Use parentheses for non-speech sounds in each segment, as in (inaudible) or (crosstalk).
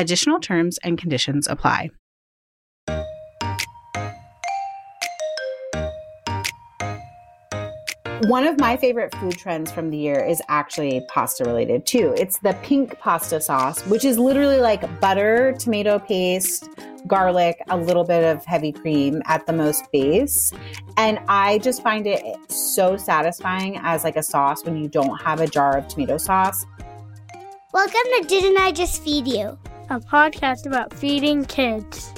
Additional terms and conditions apply. One of my favorite food trends from the year is actually pasta related too. It's the pink pasta sauce, which is literally like butter, tomato paste, garlic, a little bit of heavy cream at the most base. And I just find it so satisfying as like a sauce when you don't have a jar of tomato sauce. Welcome to Didn't I Just Feed You? A podcast about feeding kids.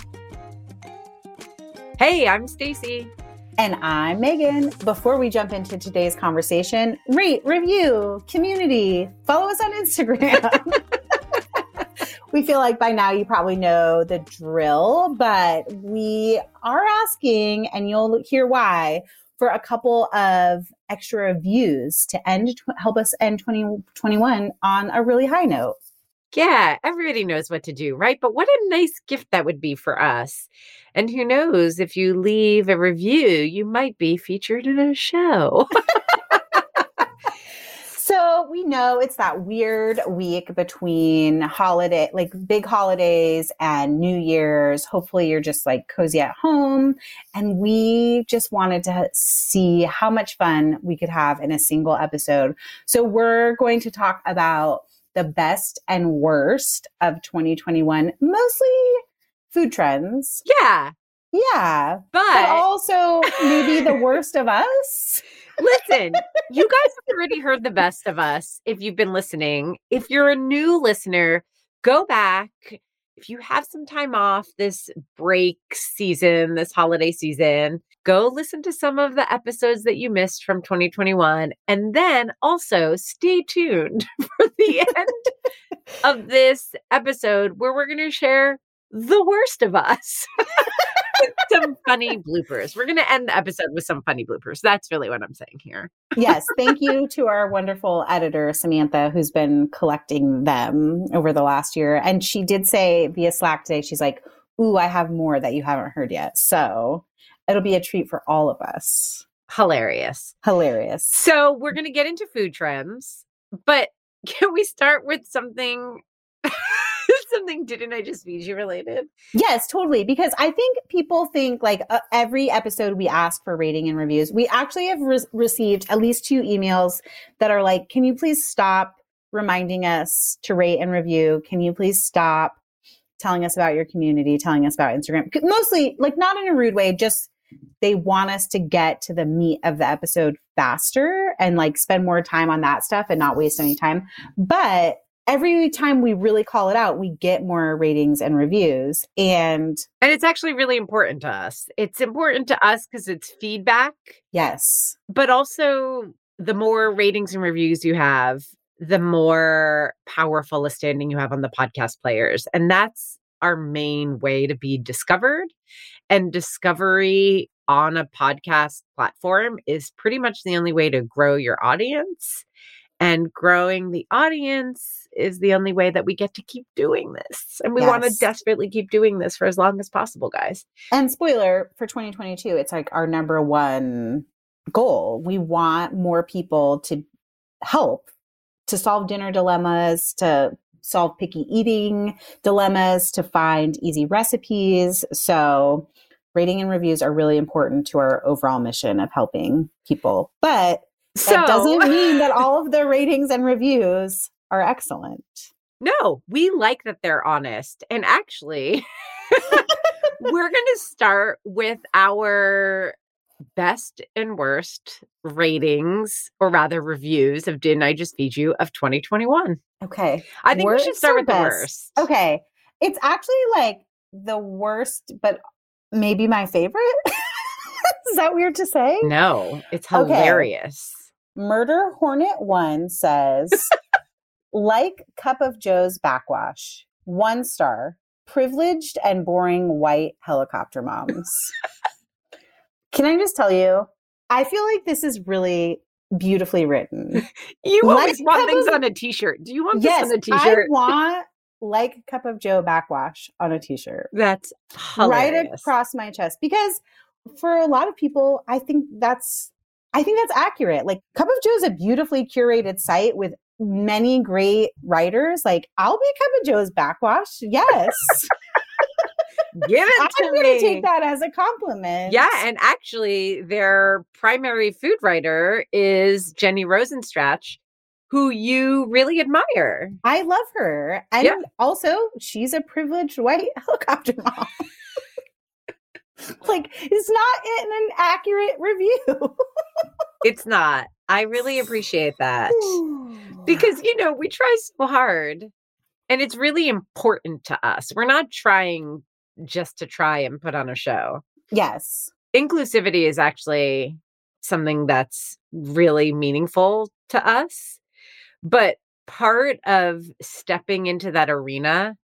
Hey, I'm Stacy. And I'm Megan. Before we jump into today's conversation, rate, review, community, follow us on Instagram. (laughs) we feel like by now you probably know the drill, but we are asking, and you'll hear why, for a couple of extra views to end help us end 2021 on a really high note. Yeah, everybody knows what to do, right? But what a nice gift that would be for us. And who knows, if you leave a review, you might be featured in a show. (laughs) so we know it's that weird week between holiday, like big holidays and New Year's. Hopefully, you're just like cozy at home. And we just wanted to see how much fun we could have in a single episode. So we're going to talk about the best and worst of 2021, mostly food trends. Yeah. Yeah. But, but also maybe the (laughs) worst of us. Listen, you guys have already heard the best of us if you've been listening. If you're a new listener, go back. If you have some time off this break season, this holiday season, go listen to some of the episodes that you missed from 2021. And then also stay tuned (laughs) for the end (laughs) of this episode where we're going to share the worst of us. (laughs) some funny bloopers. We're going to end the episode with some funny bloopers. That's really what I'm saying here. yes. Thank you to our wonderful editor, Samantha, who's been collecting them over the last year. And she did say via Slack today, she's like, Ooh, I have more that you haven't heard yet. So it'll be a treat for all of us. Hilarious. Hilarious. So we're going to get into food trends, but (laughs) can we start with something (laughs) (laughs) something didn't I just feed you related? Yes, totally. Because I think people think like uh, every episode we ask for rating and reviews. We actually have re- received at least two emails that are like, can you please stop reminding us to rate and review? Can you please stop telling us about your community, telling us about Instagram? Mostly, like, not in a rude way, just they want us to get to the meat of the episode faster and like spend more time on that stuff and not waste any time. But every time we really call it out, we get more ratings and reviews. And and it's actually really important to us. It's important to us because it's feedback. Yes. But also the more ratings and reviews you have, the more powerful a standing you have on the podcast players. And that's our main way to be discovered. And discovery on a podcast platform is pretty much the only way to grow your audience. And growing the audience is the only way that we get to keep doing this. And we yes. want to desperately keep doing this for as long as possible, guys. And spoiler for 2022, it's like our number one goal. We want more people to help to solve dinner dilemmas, to solve picky eating dilemmas, to find easy recipes. So, rating and reviews are really important to our overall mission of helping people. But so, that doesn't mean that (laughs) all of the ratings and reviews are excellent. No, we like that they're honest. And actually, (laughs) we're going to start with our best and worst ratings, or rather reviews of Didn't I Just Feed You of 2021. Okay. I think worst we should start with best? the worst. Okay. It's actually like the worst, but maybe my favorite. (laughs) Is that weird to say? No, it's hilarious. Okay. Murder Hornet One says, like Cup of Jo's backwash, one star, privileged and boring white helicopter moms. Can I just tell you? I feel like this is really beautifully written. You always like want things of, on a t-shirt. Do you want yes, this on a t-shirt? I want like cup of Jo backwash on a t-shirt. That's hilarious. right across my chest because for a lot of people, I think that's I think that's accurate. Like Cup of Jo is a beautifully curated site with many great writers. Like I'll be Cup of Jo's backwash. Yes. (laughs) Give it to I'm me. Going to take that as a compliment. Yeah, and actually, their primary food writer is Jenny Rosenstrach, who you really admire. I love her, and yeah. also she's a privileged white (laughs) helicopter mom. (laughs) like, it's not in an accurate review. (laughs) it's not. I really appreciate that because you know we try so hard and it's really important to us. We're not trying just to try and put on a show. Yes. Inclusivity is actually something that's really meaningful to us. But part of stepping into that arena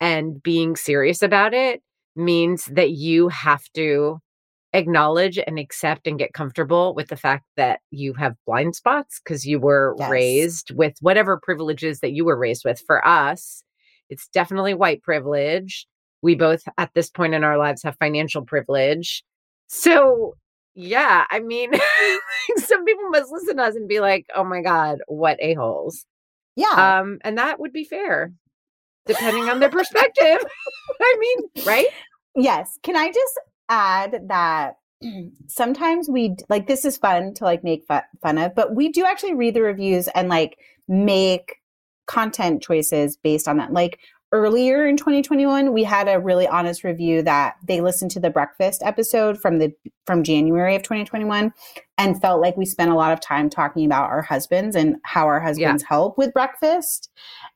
and being serious about it means that you have to acknowledge and accept and get comfortable with the fact that you have blind spots because you were yes. raised with whatever privileges that you were raised with. For us, it's definitely white privilege we both at this point in our lives have financial privilege. So, yeah, I mean, (laughs) some people must listen to us and be like, "Oh my god, what a-holes." Yeah. Um and that would be fair depending on their perspective. (laughs) I mean, right? Yes. Can I just add that sometimes we like this is fun to like make fun of, but we do actually read the reviews and like make content choices based on that. Like earlier in 2021 we had a really honest review that they listened to the breakfast episode from the from January of 2021 and felt like we spent a lot of time talking about our husbands and how our husbands yeah. help with breakfast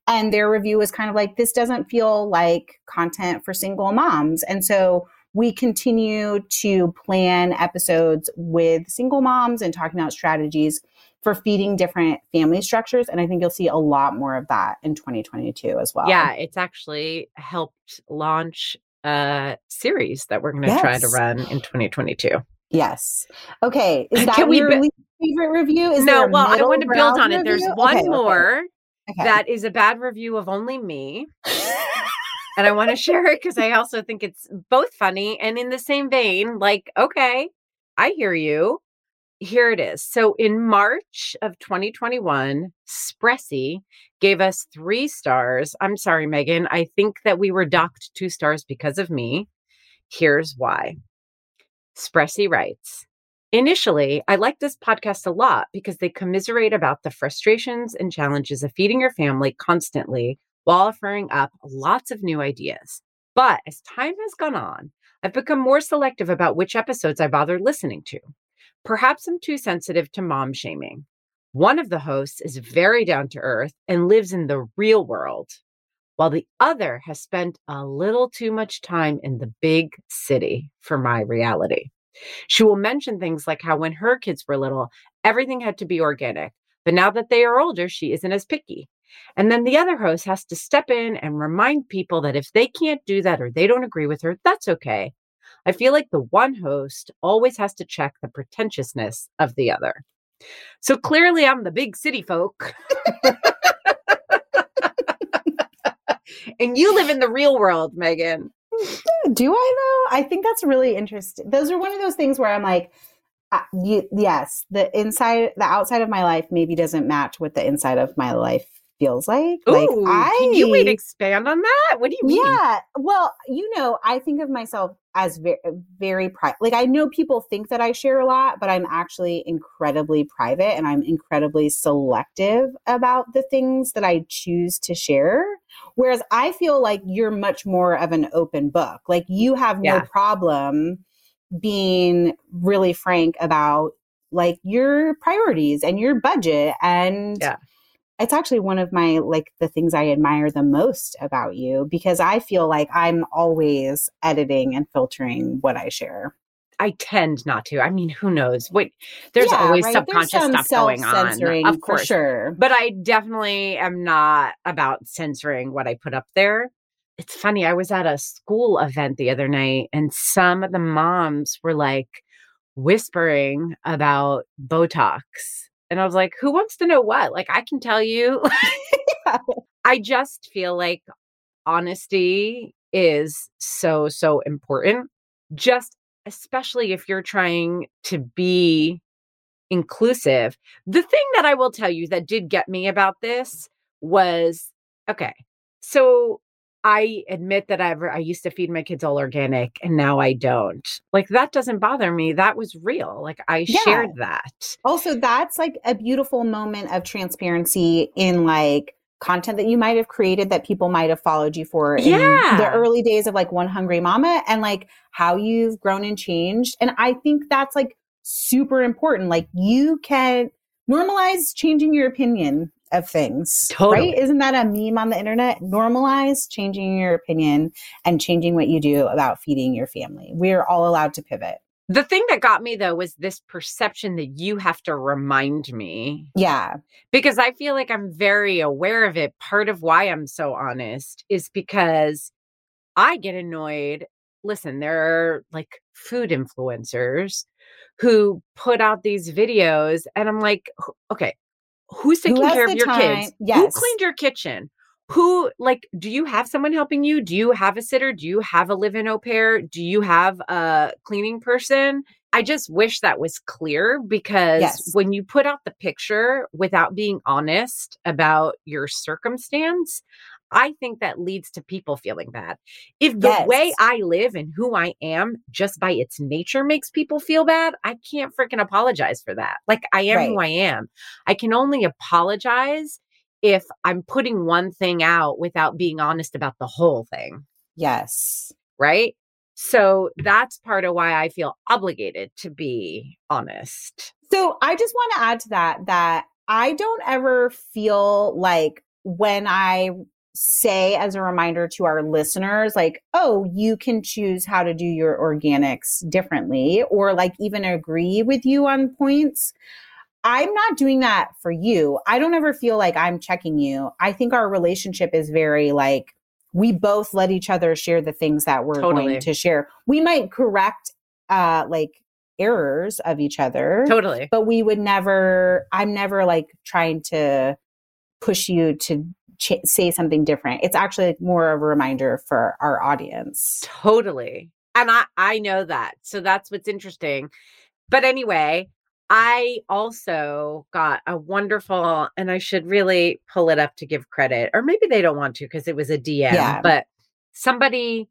and their review was kind of like this doesn't feel like content for single moms and so we continue to plan episodes with single moms and talking about strategies for feeding different family structures. And I think you'll see a lot more of that in 2022 as well. Yeah, it's actually helped launch a series that we're going to yes. try to run in 2022. Yes. Okay. Is that Can your be- favorite review? Is no, well, I want to build on it. There's one okay, more okay. that is a bad review of only me. (laughs) and I want to share it because I also think it's both funny and in the same vein, like, okay, I hear you here it is. So in March of 2021, Spressy gave us three stars. I'm sorry, Megan. I think that we were docked two stars because of me. Here's why. Spressy writes Initially, I like this podcast a lot because they commiserate about the frustrations and challenges of feeding your family constantly while offering up lots of new ideas. But as time has gone on, I've become more selective about which episodes I bother listening to. Perhaps I'm too sensitive to mom shaming. One of the hosts is very down to earth and lives in the real world, while the other has spent a little too much time in the big city for my reality. She will mention things like how when her kids were little, everything had to be organic. But now that they are older, she isn't as picky. And then the other host has to step in and remind people that if they can't do that or they don't agree with her, that's okay. I feel like the one host always has to check the pretentiousness of the other. So clearly, I'm the big city folk. (laughs) and you live in the real world, Megan. Do I though? I think that's really interesting. Those are one of those things where I'm like, uh, you, yes, the inside, the outside of my life maybe doesn't match what the inside of my life feels like. Ooh, like I, can you wait expand on that? What do you mean? Yeah. Well, you know, I think of myself as very, very private. Like I know people think that I share a lot, but I'm actually incredibly private and I'm incredibly selective about the things that I choose to share. Whereas I feel like you're much more of an open book. Like you have no Yeah. problem being really frank about like your priorities and your budget and Yeah. It's actually one of my like the things I admire the most about you because I feel like I'm always editing and filtering what I share. I tend not to. I mean, who knows? What there's Yeah, always right. subconscious There's stuff going on. Of course. sure. But I definitely am not about censoring what I put up there. It's funny. I was at a school event the other night and some of the moms were like whispering about Botox. And I was like, who wants to know what? Like, I can tell you. (laughs) (laughs) I just feel like honesty is so, so important. Just especially if you're trying to be inclusive. The thing that I will tell you that did get me about this was okay. So I admit that I've I used to feed my kids all organic and now I don't. Like that doesn't bother me. That was real. Like I Yeah. shared that. Also, that's like a beautiful moment of transparency in like content that you might have created that people might have followed you for in Yeah. the early days of like One Hungry Mama and like how you've grown and changed. And I think that's like super important. Like you can normalize changing your opinion of things. Totally. Right? Isn't that a meme on the internet? Normalize changing your opinion and changing what you do about feeding your family. We're all allowed to pivot. The thing that got me though was this perception that you have to remind me Yeah. because I feel like I'm very aware of it. Part of why I'm so honest is because I get annoyed. Listen, there are like food influencers who put out these videos, and I'm like, okay, who's taking has care of your time? kids? Who cleaned your kitchen? Who, like, do you have someone helping you? Do you have a sitter? Do you have a live in au pair? Do you have a cleaning person? I just wish that was clear because Yes. when you put out the picture without being honest about your circumstance, I think that leads to people feeling bad. If the way I live and who I am just by its nature makes people feel bad, I can't freaking apologize for that. Like I am who I am. I can only apologize if I'm putting one thing out without being honest about the whole thing Yes. right? So that's part of why I feel obligated to be honest. So I just want to add to that that I don't ever feel like when I say as a reminder to our listeners, like, oh, you can choose how to do your organics differently, or like even agree with you on points. I'm not doing that for you. I don't ever feel like I'm checking you. I think our relationship is very like, we both let each other share the things that we're Totally. going to share. We might correct uh like errors of each other Totally. but we would never i'm never like trying to push you to ch- say something different it's actually more of a reminder for our audience Totally. And I I know that. So that's what's interesting. But anyway, I also got a wonderful, and I should really pull it up to give credit, or maybe they don't want to because it was a DM, Yeah. but somebody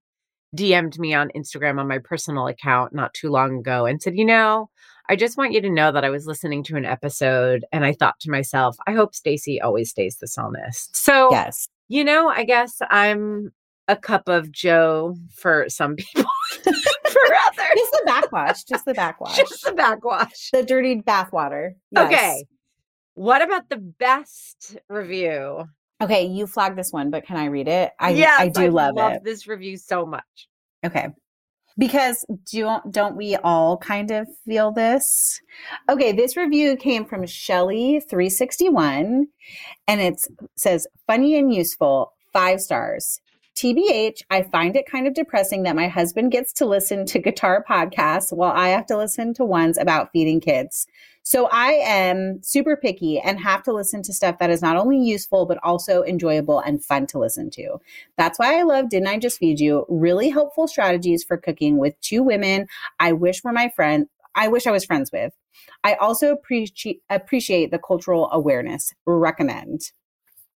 DM'd me on Instagram on my personal account not too long ago and said, You know, I just want you to know that I was listening to an episode and I thought to myself, I hope Stacy always stays the psalmist. So, Yes. you know, I guess I'm a cup of Jo for some (laughs) people, for (laughs) others, (laughs) Just the backwash. Just the backwash. just the backwash. the dirty bathwater. Yes. Okay. What about the best review? Okay, you flagged this one, but can I read it? I yes, I do love, it. this review so much. Okay. Because don't don't we all kind of feel this? Okay, this review came from Shelly 361 and it says funny and useful, 5 stars. TBH, I find it kind of depressing that my husband gets to listen to guitar podcasts while I have to listen to ones about feeding kids. So I am super picky and have to listen to stuff that is not only useful, but also enjoyable and fun to listen to. That's why I love Didn't I Just Feed You? Really helpful strategies for cooking with two women I wish were my friend. I wish I was friends with. I also appreciate appreciate the cultural awareness. Recommend.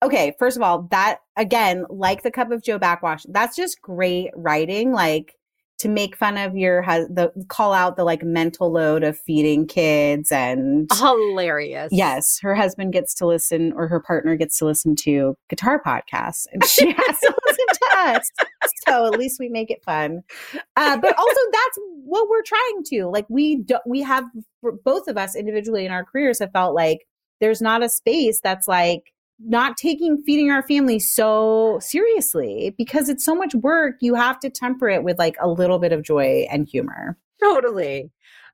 Okay, first of all, that again, like the cup of Jo backwash, that's just great writing. Like to make fun of your the call out the like mental load of feeding kids and Hilarious. Yes, her husband gets to listen or her partner gets to listen to guitar podcasts and she (laughs) has to listen to us. So at least we make it fun. Uh, but also that's what we're trying to. Like we do, we have both of us individually in our careers have felt like there's not a space that's like not taking feeding our family so seriously because it's so much work. You have to temper it with like a little bit of joy and humor. Totally.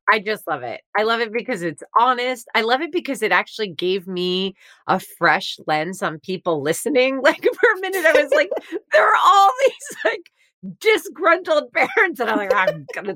I just love it. I love it because it's honest. I love it because it actually gave me a fresh lens on people listening. (laughs) Like for a minute, I was like, (laughs) there are all these like disgruntled (laughs) parents, and I'm like, I'm gonna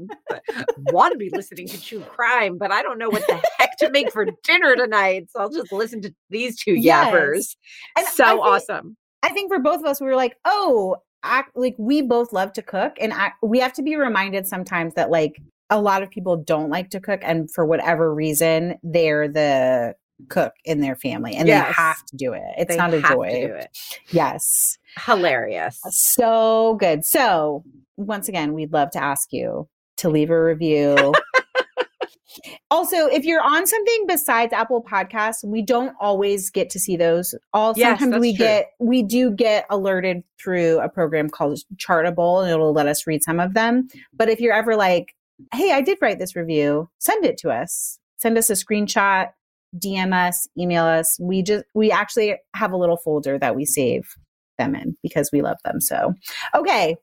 want to be listening to true crime, but I don't know what the heck to make for dinner tonight. So I'll just listen to these two Yes. yappers. And I so think- awesome. I think for both of us, we were like, oh, act, like we both love to cook, and I, we have to be reminded sometimes that like a lot of people don't like to cook, and for whatever reason, they're the cook in their family, and they have to do it. It's They not a have joy. to do it. Yes, Hilarious. so good. So once again, we'd love to ask you to leave a review. (laughs) also, if you're on something besides Apple Podcasts, we don't always get to see those. All Yes, sometimes we true. get we do get alerted through a program called Chartable, and it'll let us read some of them. But if you're ever like, "Hey, I did write this review," send it to us. Send us a screenshot. DM us, email us. We just we actually have a little folder that we save them in because we love them. So, okay,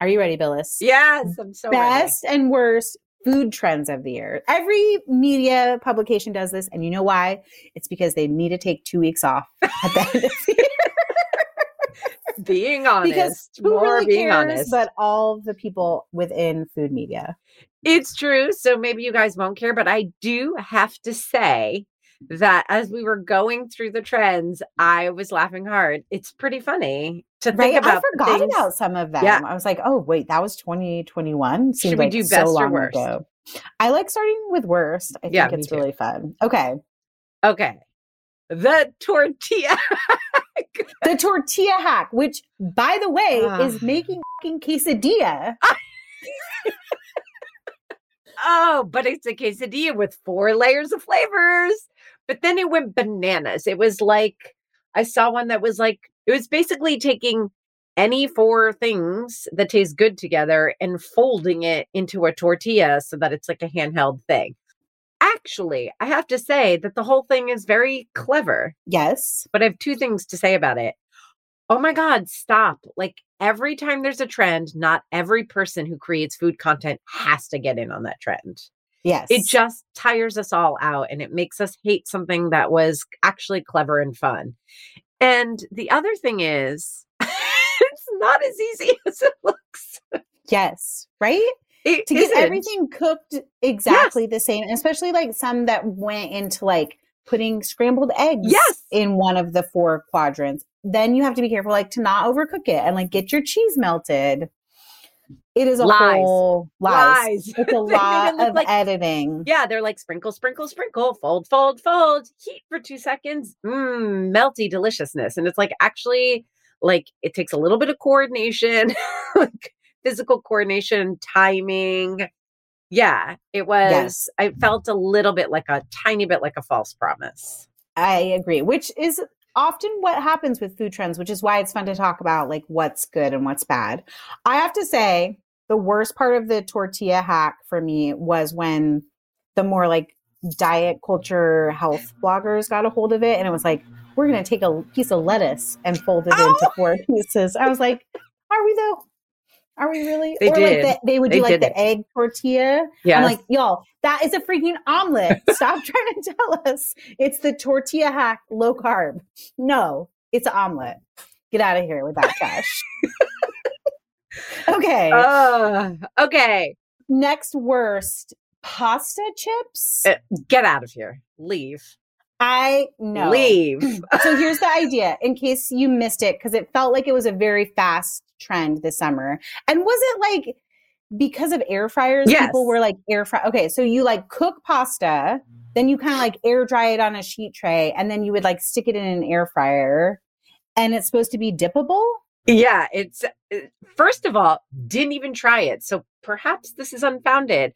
are you ready, Billis? Yes, I'm so ready. Best and worst food trends of the year. Every media publication does this, and you know why? It's because they need to take two weeks off at the end of the (laughs) year. Being honest, because who more really being cares? honest. But all the people within food media. It's true. So maybe you guys won't care, but I do have to say that as we were going through the trends, I was laughing hard. It's pretty funny to think Right? about. I forgot things. about some of them. Yeah. I was like, oh wait, that was 2021. Seems Should we like do so best or long worst? ago. I like starting with worst. I think Yeah, me it's really fun. Okay. Okay. The tortilla. The tortilla hack, which by the way Ah. is making fucking quesadilla. (laughs) oh, but it's a quesadilla with four layers of flavors. But then it went bananas. It was like, I saw one that was like, it was basically taking any four things that taste good together and folding it into a tortilla so that it's like a handheld thing. Actually, I have to say that the whole thing is very clever, Yes. but I have two things to say about it. Oh my God, stop. Like every time there's a trend, not every person who creates food content has to get in on that trend. Yes. It just tires us all out and it makes us hate something that was actually clever and fun. And the other thing is, (laughs) it's not as easy (laughs) as it looks. yes. Right? It To get isn't. everything cooked exactly the same, especially like some that went into like putting scrambled eggs Yes. in one of the four quadrants. Then you have to be careful like to not overcook it and like get your cheese melted. It is a Lies. whole lies. Lies. It's a (laughs) lot of like- editing. Yeah, they're like sprinkle, sprinkle, sprinkle, fold, fold, fold, heat for two seconds, mmm, melty deliciousness. And it's like actually like it takes a little bit of coordination, (laughs) like physical coordination, timing. Yeah, it was. Yes. I felt a little bit like a tiny bit like a false promise. I agree, which is often what happens with food trends, which is why it's fun to talk about like what's good and what's bad. I have to say, the worst part of the tortilla hack for me was when the more like diet culture health bloggers got a hold of it and it was like, we're going to take a piece of lettuce and fold it into Oh! four pieces. I was like, are we though? Are we really? They or did. like the, they would They do like the it. egg tortilla. Yeah. I'm like, y'all, that is a freaking omelet. (laughs) Stop trying to tell us it's the tortilla hack low carb. No, it's an omelet. Get out of here with that trash. (laughs) okay. Uh, okay, Next worst pasta chips. Uh, get out of here. Leave. I know. Leave. (laughs) so here's the idea in case you missed it, because it felt like it was a very fast trend this summer. And was it like because of air fryers? Yes. People were like air fry. Okay, so you like cook pasta, then you kind of like air dry it on a sheet tray, and then you would like stick it in an air fryer, and it's supposed to be dippable. Yeah, it's uh, first of all, didn't even try it. So perhaps this is unfounded.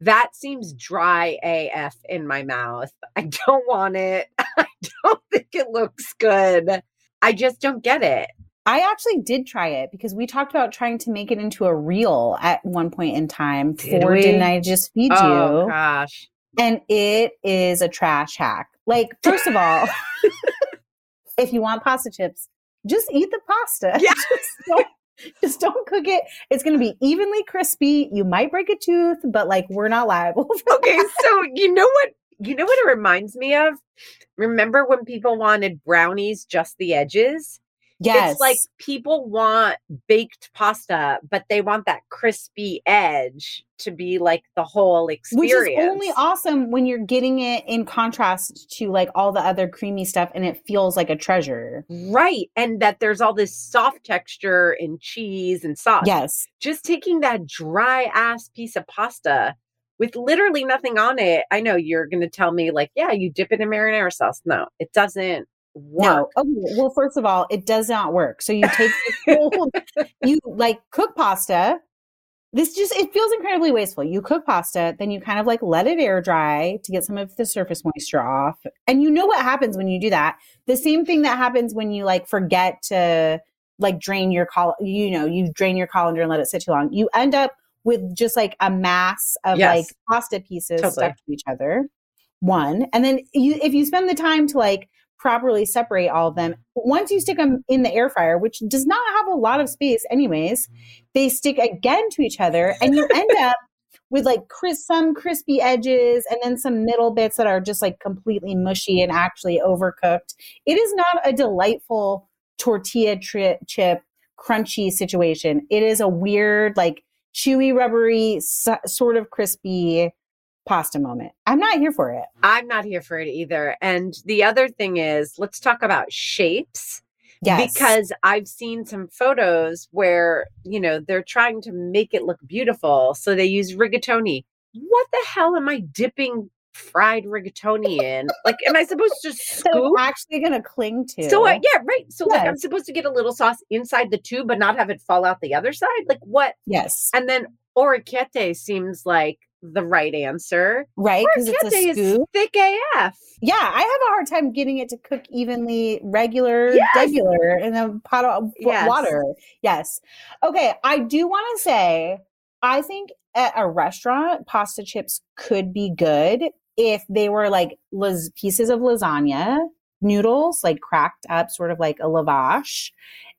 That seems dry AF in my mouth. (laughs) I don't want it. (laughs) I don't think it looks good. I just don't get it. I actually did try it because we talked about trying to make it into a reel at one point in time Did for we? Didn't I Just Feed You? Oh You? gosh. And it is a trash hack. Like, first of all, (laughs) if you want pasta chips, just eat the pasta. (laughs) Yeah. just, don't, just don't cook it. It's going to be evenly crispy. You might break a tooth, but like, we're not liable. (laughs) for Okay, so you know what you know what it reminds me of? Remember when people wanted brownies just the edges? Yes. It's like people want baked pasta, but they want that crispy edge to be like the whole experience. which is only awesome when you're getting it in contrast to like all the other creamy stuff and it feels like a treasure. Right. And that there's all this soft texture in cheese and sauce. Yes. Just taking that dry ass piece of pasta with literally nothing on it. I know you're going to tell me, like, yeah, you dip it in marinara sauce. No, it doesn't work. No. Okay. Oh, well, first of all, it does not work. So you take the cold, (laughs) you like cook pasta. This just it feels incredibly wasteful. You cook pasta, then you kind of like let it air dry to get some of the surface moisture off. And you know what happens when you do that? The same thing that happens when you like forget to like drain your col you know, you drain your colander and let it sit too long. You end up with just like a mass of Yes. like pasta pieces Totally. stuck to each other. One. And then you if you spend the time to like properly separate all of them. Once you stick them in the air fryer, which does not have a lot of space anyways, they stick again to each other and you end up with like some crispy edges and then some middle bits that are just like completely mushy and actually overcooked. It is not a delightful tortilla tri- chip crunchy situation. It is a weird like chewy rubbery so- sort of crispy pasta moment. I'm not here for it. I'm not here for it either. And the other thing is, let's talk about shapes. Yes. Because I've seen some photos where, you know, they're trying to make it look beautiful. So they use rigatoni. What the hell am I dipping fried rigatoni in? Like, am I supposed to (laughs) so scoop? actually going to cling to. So, uh, yeah, right. So, like, I'm supposed to get a little sauce inside the tube, but not have it fall out the other side? Like, what? yes. And then orecchiette seems like the right answer. Right? Because it's a scoop. thick AF. Yeah, I have a hard time getting it to cook evenly, regular, Yes. regular in a pot of Yes. water. Yes. Okay, I do want to say, I think at a restaurant, pasta chips could be good if they were like las- pieces of lasagna, noodles, like cracked up, sort of like a lavash,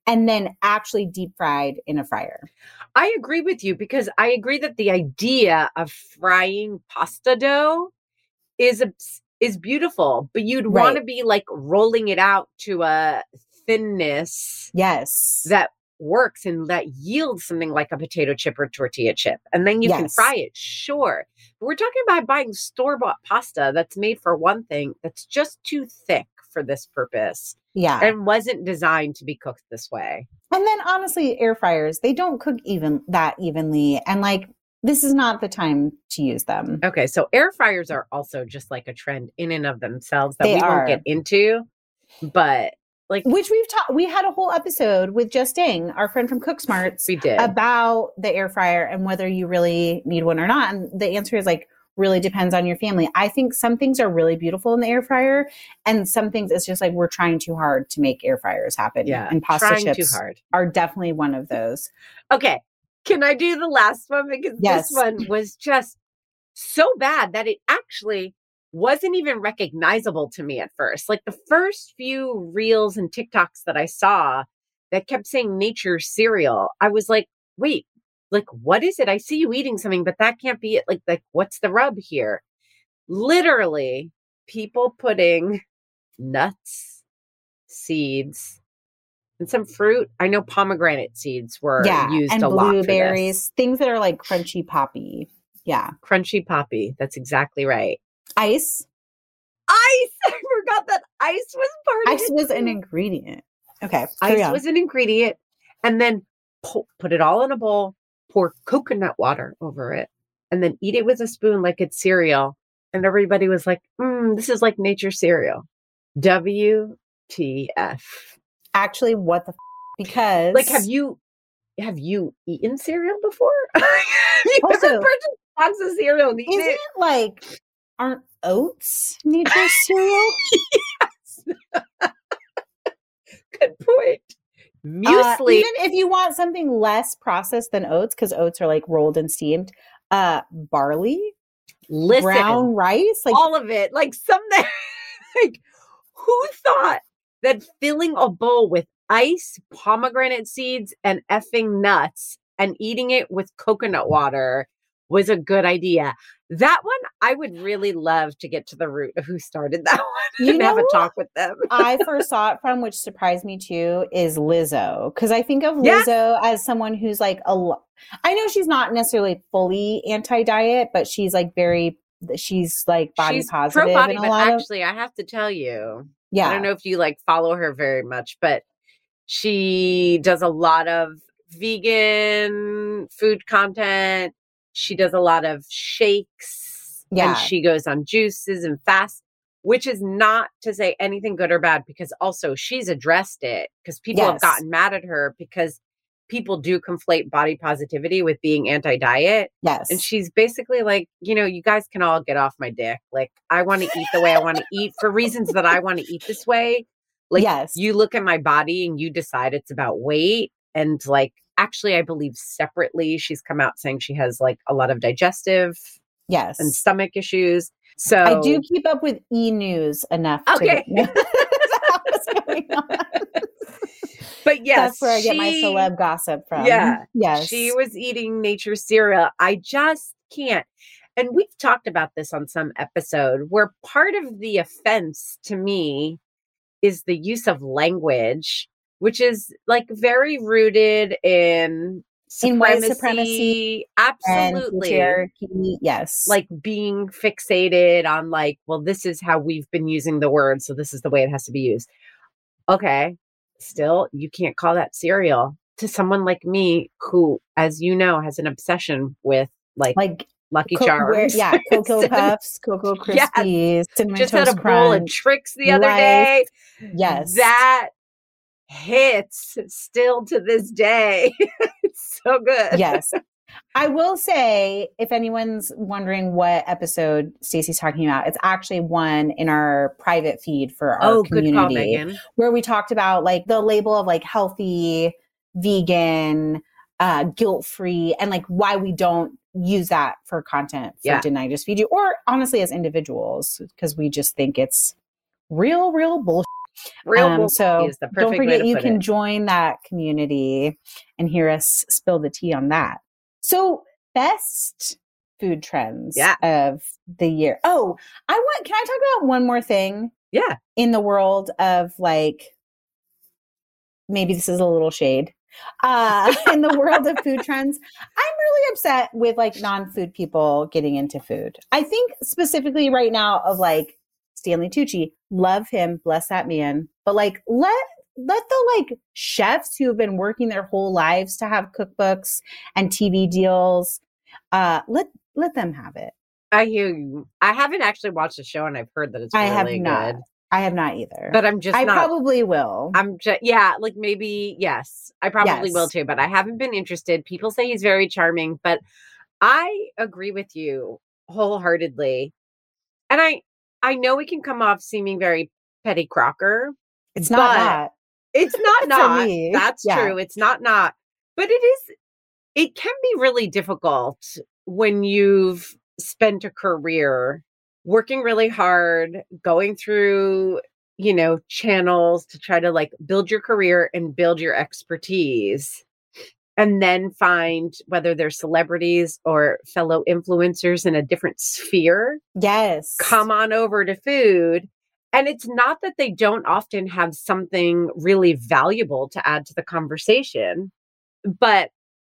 and then actually deep fried in a fryer. I agree with you because I agree that the idea of frying pasta dough is a, is beautiful, but you'd want to be like rolling it out to a thinness Yes. that works and that yields something like a potato chip or tortilla chip. And then you can fry it, sure. But we're talking about buying store bought pasta that's made for one thing that's just too thick for this purpose Yeah. and wasn't designed to be cooked this way. And then honestly, air fryers, they don't cook even that evenly. And like, this is not the time to use them. Okay, so air fryers are also just like a trend in and of themselves that They we are. won't get into, but like Which we've taught, we had a whole episode with Jess Dang, our friend from Cook Smarts, we did. about the air fryer and whether you really need one or not. And the answer is like, really depends on your family. I think some things are really beautiful in the air fryer, and some things it's just like we're trying too hard to make air fryers happen. yeah, and pasta chips too hard. are definitely one of those. Okay, can I do the last one because Yes. this one was just so bad that it actually wasn't even recognizable to me at first. Like the first few reels and TikToks that I saw that kept saying nature cereal, I was like, wait, like what is it? I see you eating something, but that can't be it. Like, like what's the rub here? Literally, people putting nuts, seeds, and some fruit. I know pomegranate seeds were yeah, used and a blueberries, things that are like crunchy poppy. Yeah, Crunchy poppy. That's exactly right. ice. Ice. (laughs) I forgot that ice was part Ice of. Ice was an ingredient. Okay, ice on. was an ingredient, and then pu- put it all in a bowl. Pour coconut water over it, and then eat it with a spoon like it's cereal. And everybody was like, mm, "This is like nature cereal." WTF? actually what the f- because Like, have you have you eaten cereal before? (laughs) you Also- ever purchased a box of cereal and eaten isn't it? it like aren't oats (laughs) nature cereal? (laughs) Good point. Uh, even if you want something less processed than oats, because oats are like rolled and steamed, uh, barley, Listen, brown rice, like all of it. Like something (laughs) like who thought that filling a bowl with ice, pomegranate seeds, and effing nuts and eating it with coconut water was a good idea. That one I would really love to get to the root of who started (laughs) that one You and have a talk with them. I (laughs) first saw it from, which surprised me too, is Lizzo. Because I think of Yeah. Lizzo as someone who's like a. lo- I know she's not necessarily fully anti-diet, but she's like very. She's like body She's positive pro body, but lot of. actually, I have to tell you, Yeah, I don't know if you like follow her very much, but she does a lot of vegan food content. She does a lot of shakes. Yeah. And she goes on juices and fasts, which is not to say anything good or bad because also she's addressed it because people have gotten mad at her because people do conflate body positivity with being anti diet. yes, And she's basically like, you know, you guys can all get off my dick. Like, I want to eat the way I want to eat for reasons that I want to eat this way. Like, yes, you look at my body and you decide it's about weight. And like, actually, I believe separately, she's come out saying she has like a lot of digestive yes. and stomach issues. So I do keep up with e news enough. Okay. To That's (laughs) what's going on. but yes, That's where I get my celeb gossip from. Yeah, Yes. She was eating nature cereal. I just can't. And we've talked about this on some episode where part of the offense to me is the use of language, which is like very rooted in In white supremacy. Absolutely. Yes. Like being fixated on like, well, this is how we've been using the word, so this is the way it has to be used. Okay. Still, you can't call that cereal to someone like me who, as you know, has an obsession with like, like Lucky co- where- Charms. yeah, (laughs) Cocoa Puffs, Cocoa (laughs) Yes. Krispies, Cinnamon Just had a bowl of Trix the other Life. day. Yes. That hits still to this day. (laughs) it's so good. yes. I will say, if anyone's wondering what episode Stacy's talking about, it's actually one in our private feed for our Oh, call, community Megan. where we talked about like the label of like healthy, vegan, uh, guilt free, and like why we don't use that for content for Yeah. Didn't I Just Feed You? Or honestly, as individuals, because we just think it's real, real bullshit. Real Um, so is the perfect Don't forget you can it. join that community and hear us spill the tea on that. So, best food trends Yeah. of the year. Oh, I want, can I talk about one more thing Yeah. in the world of like, maybe this is a little shade. Uh, (laughs) in the world of food trends, I'm really upset with like non food people getting into food. I think specifically right now of like Stanley Tucci. Love him. Bless that man. But like, let let the like chefs who have been working their whole lives to have cookbooks and TV deals, uh, let let them have it. I hear you. I haven't actually watched the show, and I've heard that it's I really have good. not. I have not either. But I'm just I not. probably will. I'm just yeah, like maybe yes, I probably will too. But I haven't been interested. People say he's very charming, but I agree with you wholeheartedly. And I I know it can come off seeming very Petty Crocker. it's not that. It's (laughs) not not. me, That's yeah. true. It's not not. But it is it can be really difficult when you've spent a career working really hard, going through, you know, channels to try to like build your career and build your expertise. And then find whether they're celebrities or fellow influencers in a different sphere Yes. come on over to food. And it's not that they don't often have something really valuable to add to the conversation, but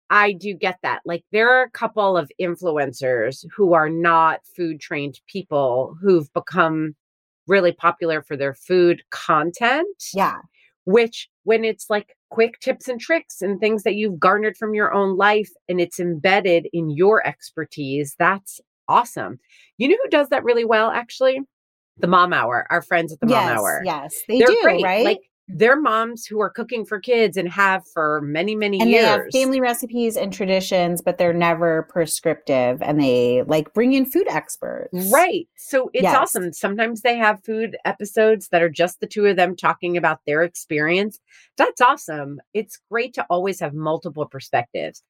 I do get that. Like, there are a couple of influencers who are not food trained people who've become really popular for their food content Yeah. which when it's like quick tips and tricks and things that you've garnered from your own life and it's embedded in your expertise, that's awesome. You know who does that really well, actually? The Mom Hour, our friends at the yes. Mom Hour. Yes. They They're do, great. right? Like they're moms who are cooking for kids and have for many, many and years. they have family recipes and traditions, but they're never prescriptive and they like bring in food experts. Right. So it's Yes. awesome. Sometimes they have food episodes that are just the two of them talking about their experience. That's awesome. It's great to always have multiple perspectives.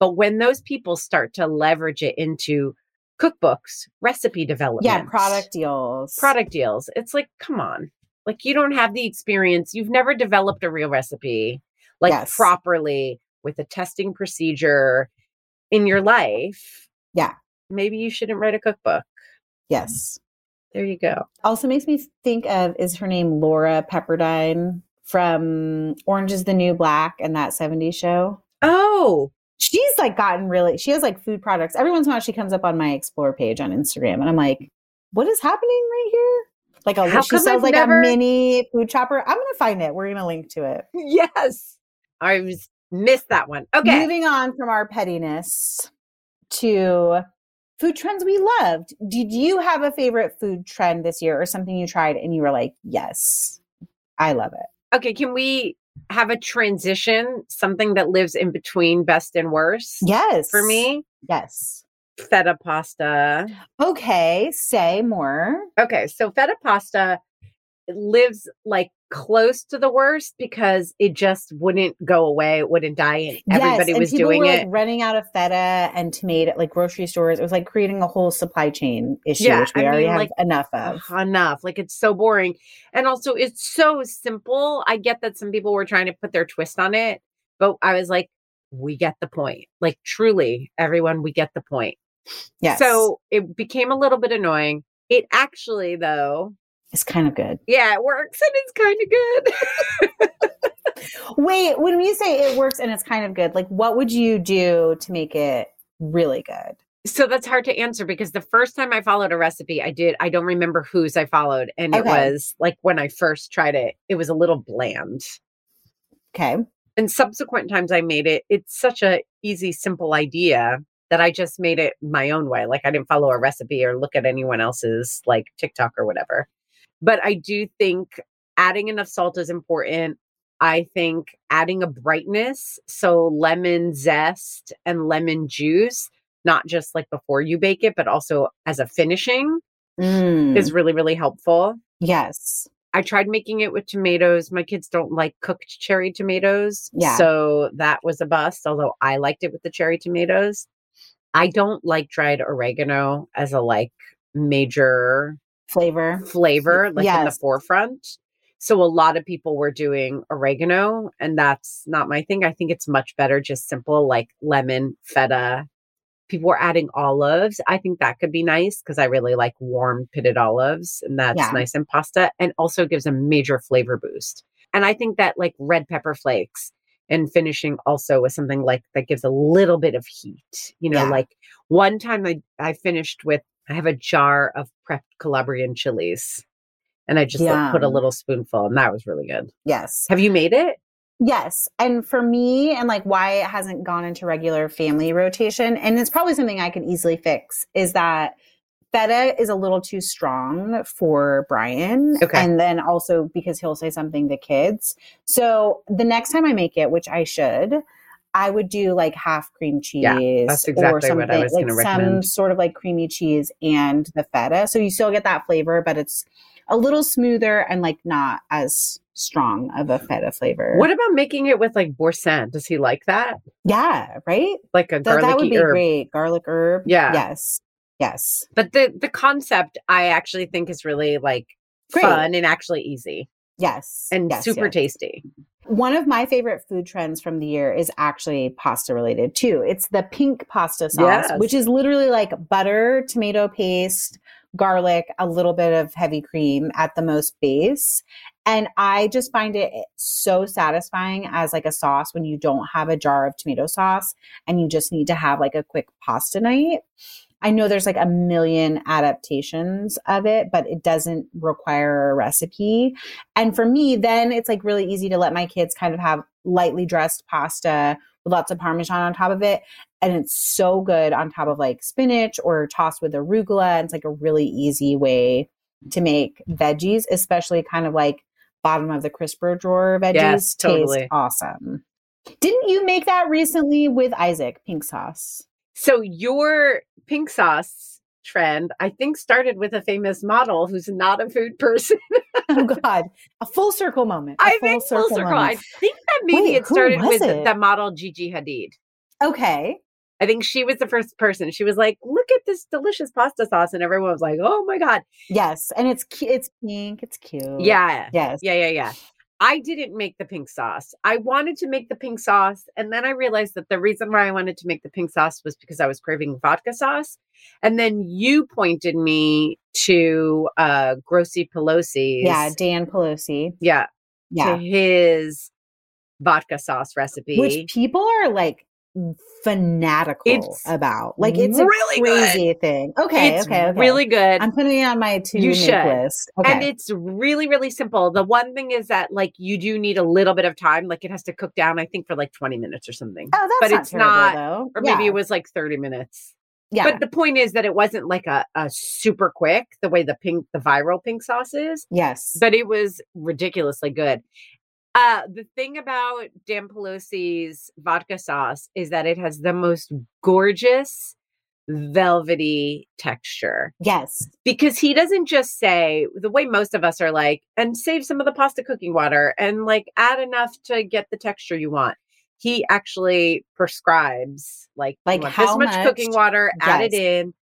But when those people start to leverage it into cookbooks, recipe development, Yeah. Product deals. product deals, it's like, come on. Like you don't have the experience. You've never developed a real recipe like Yes. properly with a testing procedure in your life. Yeah. Maybe you shouldn't write a cookbook. Yes. There you go. Also makes me think of is her name Laura Pepperdine from Orange is the New Black and that 70s show? Oh, She's like gotten really she has like food products. Every once in a while she comes up on my explore page on Instagram and I'm like, what is happening right here? Like a How she sells I've like never- a mini food chopper. I'm gonna find it. We're gonna link to it. (laughs) yes. I was missed that one. Okay. Moving on from our pettiness to food trends we loved. Did you have a favorite food trend this year or something you tried and you were like, yes, I love it? Okay. Can we have a transition? Something that lives in between best and worst? Yes. For me, Yes. Feta pasta. Okay. Say more. Okay. So feta pasta lives like close to the worst because it just wouldn't go away. It wouldn't die. And everybody yes, and was doing were, it. Like running out of feta and tomato, like grocery stores. It was like creating a whole supply chain issue, Yeah, which we I already mean, have like, enough uh, of. Enough. Like it's so boring. And also it's so simple. I get that some people were trying to put their twist on it, but I was like, we get the point. Like truly, everyone, we get the point. Yes. So it became a little bit annoying. It actually, though, it's kind of good. yeah, it works and it's kind of good. Wait, when you say it works and it's kind of good, like what would you do to make it really good? so that's hard to answer because the first time I followed a recipe, I did, I don't remember whose I followed. And it was like when I first tried it, it was a little bland. Okay. and subsequent times I made it, it's such a easy, simple idea that I just made it my own way. Like I didn't follow a recipe or look at anyone else's like TikTok or whatever. But I do think adding enough salt is important. I think adding a brightness, so lemon zest and lemon juice, not just like before you bake it, but also as a finishing Mm, is really, really helpful. yes. I tried making it with tomatoes. My kids don't like cooked cherry tomatoes. Yeah. So that was a bust, although I liked it with the cherry tomatoes. I don't like dried oregano as a like major Flavor. flavor, like in the forefront. So a lot of people were doing oregano, and that's not my thing. I think it's much better, just simple like lemon, feta. People were adding olives. I think that could be nice because I really like warm pitted olives, and that's Yeah. nice in pasta and also gives a major flavor boost. And I think that like red pepper flakes and finishing also with something like that gives a little bit of heat. You know, Yeah. like one time I, I finished with, I have a jar of prepped Calabrian chilies And I just like, put a little spoonful, and that was really good. Yes. Have you made it? Yes. And for me, and like why it hasn't gone into regular family rotation, and it's probably something I can easily fix, is that feta is a little too strong for Brian. Okay. And then also because he'll say something to kids. So the next time I make it, which I should, I would do like half cream cheese Yeah, that's exactly or what I something like some recommend. sort of like creamy cheese and the feta. So you still get that flavor, but it's a little smoother and like not as strong of a feta flavor. What about making it with like boursin? Does he like that? Yeah, right? Like a That, that would be herb? great. Garlic herb. Yeah. Yes. Yes. But the the concept I actually think is really like Great. fun and actually easy Yes. and Yes, super yes. tasty. One of my favorite food trends from the year is actually pasta related too. It's the pink pasta sauce, Yes. which is literally like butter, tomato paste, garlic, a little bit of heavy cream at the most base. And I just find it so satisfying as like a sauce when you don't have a jar of tomato sauce and you just need to have like a quick pasta night. I know there's like a million adaptations of it, but it doesn't require a recipe. And for me, then it's like really easy to let my kids kind of have lightly dressed pasta with lots of Parmesan on top of it. And it's so good on top of like spinach or tossed with arugula. And it's like a really easy way to make veggies, especially kind of like bottom of the crisper drawer veggies. Yes, totally. Taste awesome. Didn't you make that recently with Isaac pink sauce? So your pink sauce trend, I think, started with a famous model who's not a food person. Oh (laughs) God, a full circle moment. a I think full circle. I think that maybe Wait, it started with it? the model Gigi Hadid. Okay. I think she was the first person. She was like, "Look at this delicious pasta sauce," and everyone was like, "Oh my god!" Yes, and it's it's pink. It's cute. Yeah, Yes. yeah, yeah, yeah. I didn't make the pink sauce. I wanted to make the pink sauce, and then I realized that the reason why I wanted to make the pink sauce was because I was craving vodka sauce. And then you pointed me to uh Grossy Pelosi. Yeah. Dan Pelosi. yeah, Yeah. to his vodka sauce recipe. Which people are like fanatical It's about. Like it's really a good. crazy thing. Okay. it's okay. Okay. really good. I'm putting it on my to You should. list. Okay. And it's really, really simple. The one thing is that like you do need a little bit of time. Like it has to cook down, I think, for like 20 minutes or something. oh, that's but not it's terrible, not- though. Or yeah. maybe it was like 30 minutes. yeah. But the point is that it wasn't like a, a super quick, the way the pink, the viral pink sauce is, yes. but it was ridiculously good. Uh, the thing about Dan Pelosi's vodka sauce is that it has the most gorgeous velvety texture yes. because he doesn't just say the way most of us are like and save some of the pasta cooking water and like add enough to get the texture you want he actually prescribes like Like how this much, cooking much? water add it in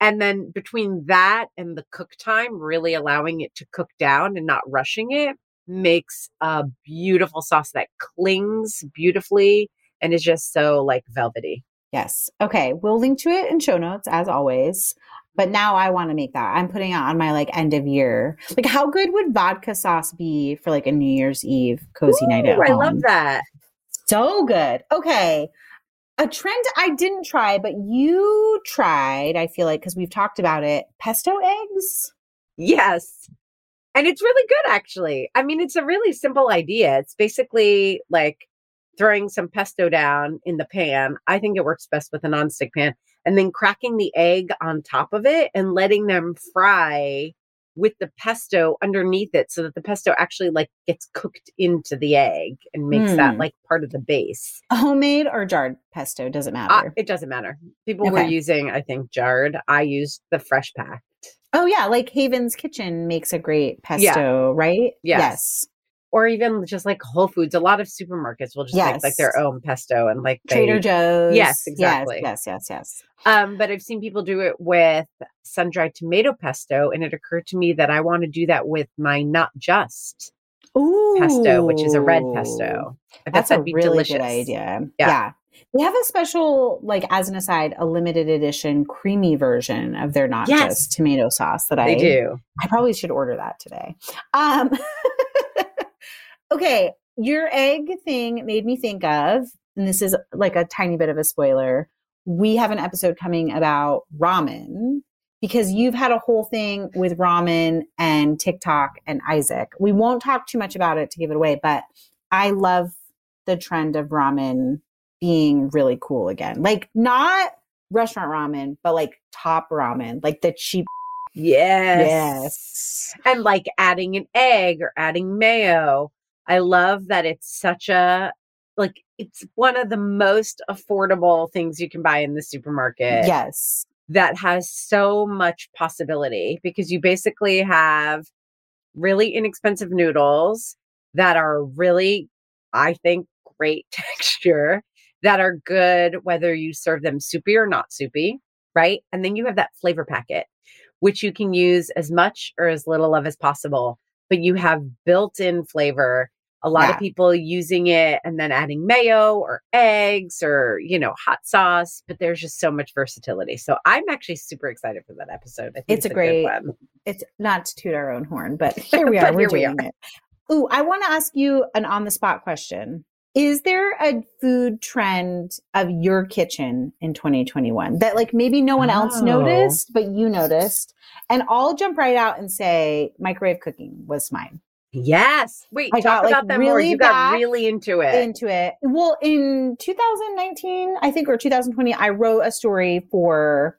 and then between that and the cook time really allowing it to cook down and not rushing it makes a beautiful sauce that clings beautifully and is just so like velvety Yes. Okay. We'll link to it in show notes as always. But now I want to make that. I'm putting it on my like end of year. Like, how good would vodka sauce be for like a New Year's Eve cozy night at Ooh, i home? love that So good. Okay. A trend I didn't try, but you tried, I feel like, because we've talked about it pesto eggs. Yes. And it's really good, actually. I mean, it's a really simple idea. It's basically like throwing some pesto down in the pan. I think it works best with a nonstick pan. And then cracking the egg on top of it and letting them fry with the pesto underneath it so that the pesto actually like gets cooked into the egg and makes that Hmm. like part of the base. Homemade or jarred pesto, doesn't Uh, matter. it doesn't matter. People were using, I think, jarred. I used the fresh pack. Oh, yeah. Like Haven's Kitchen makes a great pesto, right? Yes. or even just like Whole Foods. A lot of supermarkets will just make like their own pesto and like they, Trader Joe's. Yes, exactly. Yes, yes, yes, yes. Um, but I've seen people do it with sun dried tomato pesto, and it occurred to me that I want to do that with my not just Ooh. pesto, which is a red pesto. I That's a that'd be really delicious. good idea. Yeah. Yeah. We have a special, like as an aside, a limited edition creamy version of their not Yes. just tomato sauce that They I do. I probably should order that today. Um (laughs) okay, your egg thing made me think of, and this is like a tiny bit of a spoiler. We have an episode coming about ramen. because you've had a whole thing with ramen and TikTok and Isaac. We won't talk too much about it to give it away, but I love the trend of ramen being really cool again. Like not restaurant ramen, but like top ramen, like the cheap. Yes. Yes. And like adding an egg or adding mayo. I love that it's such a like it's one of the most affordable things you can buy in the supermarket. Yes. That has so much possibility because you basically have really inexpensive noodles that are really, I think, great (laughs) texture that are good whether you serve them soupy or not soupy, right? And then you have that flavor packet, which you can use as much or as little of as possible, but you have built in flavor. A lot Yeah. of people using it and then adding mayo or eggs or, you know, hot sauce, but there's just so much versatility. So I'm actually super excited for that episode. I think It's a great- one. It's not to toot our own horn, but (laughs) here we are. We're here we doing it. Ooh, I want to ask you an on the spot question. Is there a food trend of your kitchen in 2021 that like maybe no one else Oh. noticed, but you noticed? And I'll jump right out and say microwave cooking was mine. Yes. Wait, I talk got, like, about that more. really You got really into it. into it. Well, in 2019, I think, or 2020, I wrote a story for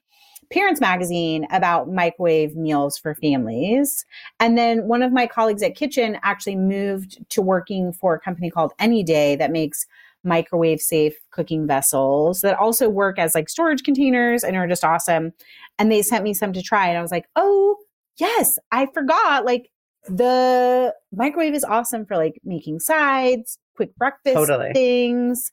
Parents Magazine about microwave meals for families. And then one of my colleagues at Kitchn actually moved to working for a company called Anyday that makes microwave safe cooking vessels that also work as like storage containers and are just awesome. And they sent me some to try. And I was like, oh, yes, I forgot. Like, the microwave is awesome for like making sides, quick breakfast Totally. things.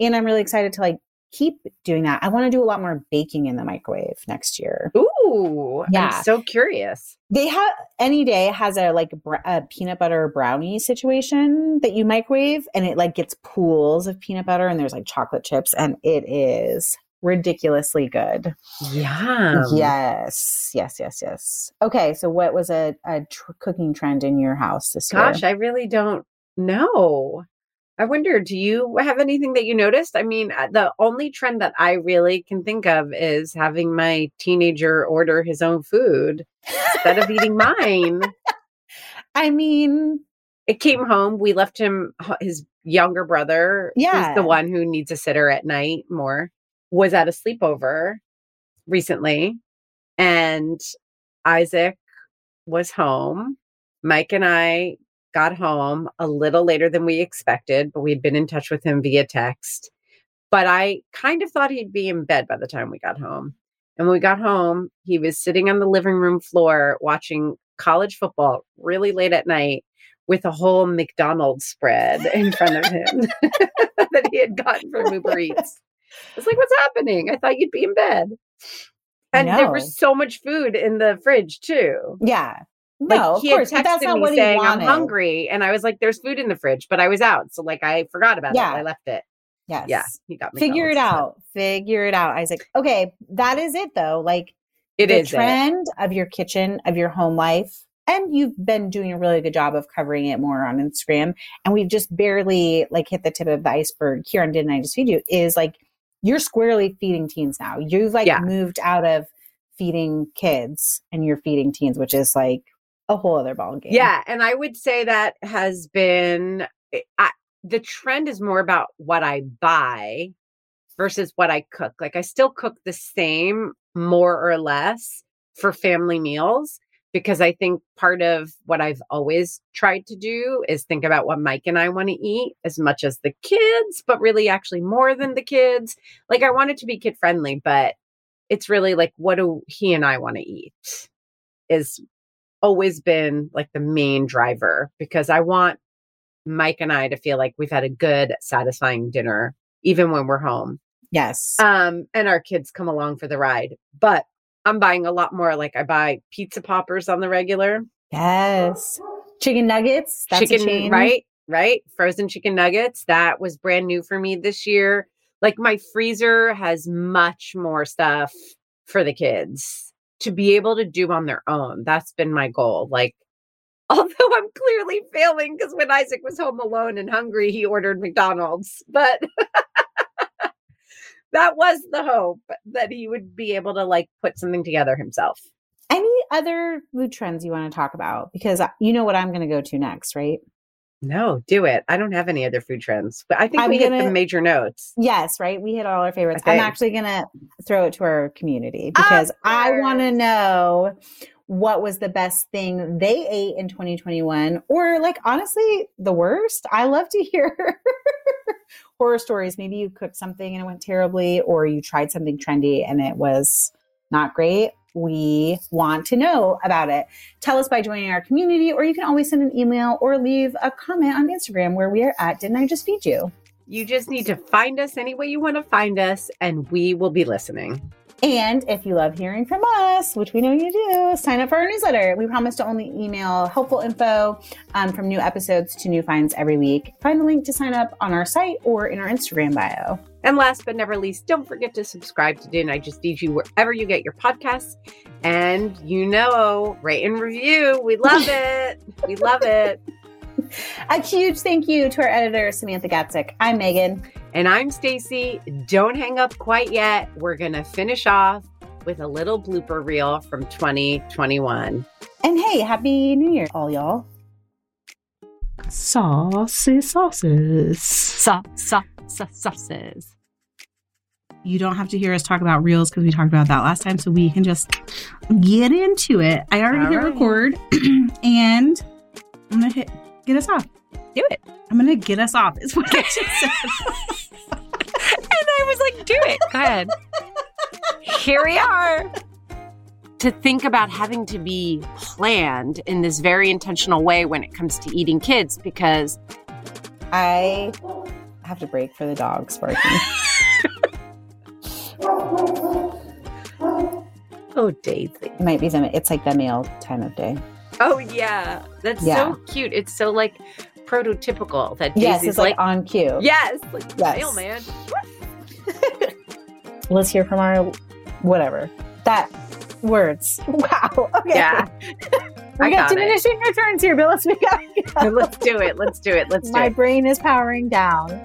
And I'm really excited to like keep doing that. I want to do a lot more baking in the microwave next year. Ooh, Yeah. I'm so curious. They have Anyday has a like br- a peanut butter brownie situation that you microwave and it like gets pools of peanut butter and there's like chocolate chips and it is ridiculously good. Yeah. yes, yes, yes, yes. Okay, so what was a, a tr- cooking trend in your house this year? Gosh, I really don't know. I wonder, do you have anything that you noticed? I mean, uh, the only trend that I really can think of is having my teenager order his own food instead of eating mine. (laughs) I mean, It came home. We left him his younger brother, Yeah. who's the one who needs a sitter at night more, was at a sleepover recently, and Isaac was home. Mike and I got home a little later than we expected, but we'd been in touch with him via text. But I kind of thought he'd be in bed by the time we got home. And when we got home, he was sitting on the living room floor watching college football really late at night with a whole McDonald's spread in front of him (laughs) (laughs) that he had gotten from Uber Eats. I was like, what's happening? I thought you'd be in bed. And there was so much food in the fridge too. yeah. Like No, of he course, had but that's texted not me saying I'm hungry, and I was like, "There's food in the fridge," but I was out, so like I forgot about Yeah. it. I left it. Yes. Yeah, he got me. Figure it out. Figure it out, Isaac. Okay, that is it though. Like It the is it. trend of your kitchen, of your home life. And you've been doing a really good job of covering it more on Instagram. And we've just barely like hit the tip of the iceberg here on Didn't I Just Feed You is like you're squarely feeding teens now. You've like Yeah. moved out of feeding kids and you're feeding teens, which is like a whole other ball game. Yeah, and I would say that has been eh, I, the trend is more about what I buy versus what I cook. Like I still cook the same more or less for family meals because I think part of what I've always tried to do is think about what Mike and I want to eat as much as the kids, but really actually more than the kids. Like I want it to be kid friendly, but it's really like what do he and I want to eat is always been like the main driver because I want Mike and I to feel like we've had a good, satisfying dinner, even when we're home. Yes. Um, and our kids come along for the ride. But I'm buying a lot more. Like I buy pizza poppers on the regular, yes. Chicken nuggets. Chicken, right? Right. Frozen chicken nuggets. That was brand new for me this year. Like my freezer has much more stuff for the kids to be able to do on their own. That's been my goal. Like, (laughs) although I'm clearly failing because when Isaac was home alone and hungry, he ordered McDonald's. But (laughs) that was the hope that he would be able to like put something together himself. Any other food trends you want to talk about? Because uh, you know what I'm going to go to next, right? No, do it. I don't have any other food trends, but I think I'm we hit the major notes. Yes, right. We hit all our favorites. I'm actually going to throw it to our community because I want to know what was the best thing they ate in 2021 or like honestly the worst. I love to hear (laughs) horror stories. Maybe you cooked something and it went terribly or you tried something trendy and it was not great. We want to know about it. Tell us by joining our community, or you can always send an email or leave a comment on Instagram where we are at Didn't I Just Feed You? You just need to find us any way you want to find us, and we will be listening. And if you love hearing from us, which we know you do, sign up for our newsletter. We promise to only email helpful info um, from new episodes to new finds every week. Find the link to sign up on our site or in our Instagram bio. And last but never least, don't forget to subscribe to Didn't I Just Feed You wherever you get your podcasts. And you know, rate and review. We love (laughs) it. we love it. A huge thank you to our editor, Samantha Gatzik. I'm Meghan. And I'm Stacy. Don't hang up quite yet. We're going to finish off with a little blooper reel from 2021. And hey, Happy New Year, all y'all. Saucy sauces. Sa- sa- sa- sauces. You don't have to hear us talk about reels because we talked about that last time, so we can just get into it. I already All hit right. record, (clears throat) and I'm gonna hit get us off. Do it. I'm gonna get us off. Is what I just said. (laughs) And I was like, do it. Go ahead. Here we are. To think about having to be planned in this very intentional way when it comes to eating kids because I have to break for the dogs barking. (laughs) Oh, Daisy. it might be them. it's like the male time of day. Oh, yeah. That's Yeah. so cute. It's so like prototypical that Yes, Daisy's it's like, on cue. yes, like, Yes. mailman. (laughs) Let's hear from our whatever. That words. (laughs) Wow. Okay. Yeah. (laughs) We I got, got diminishing returns here, but let's make up. Let's do it. Let's do it. Let's do My it. My brain is powering down.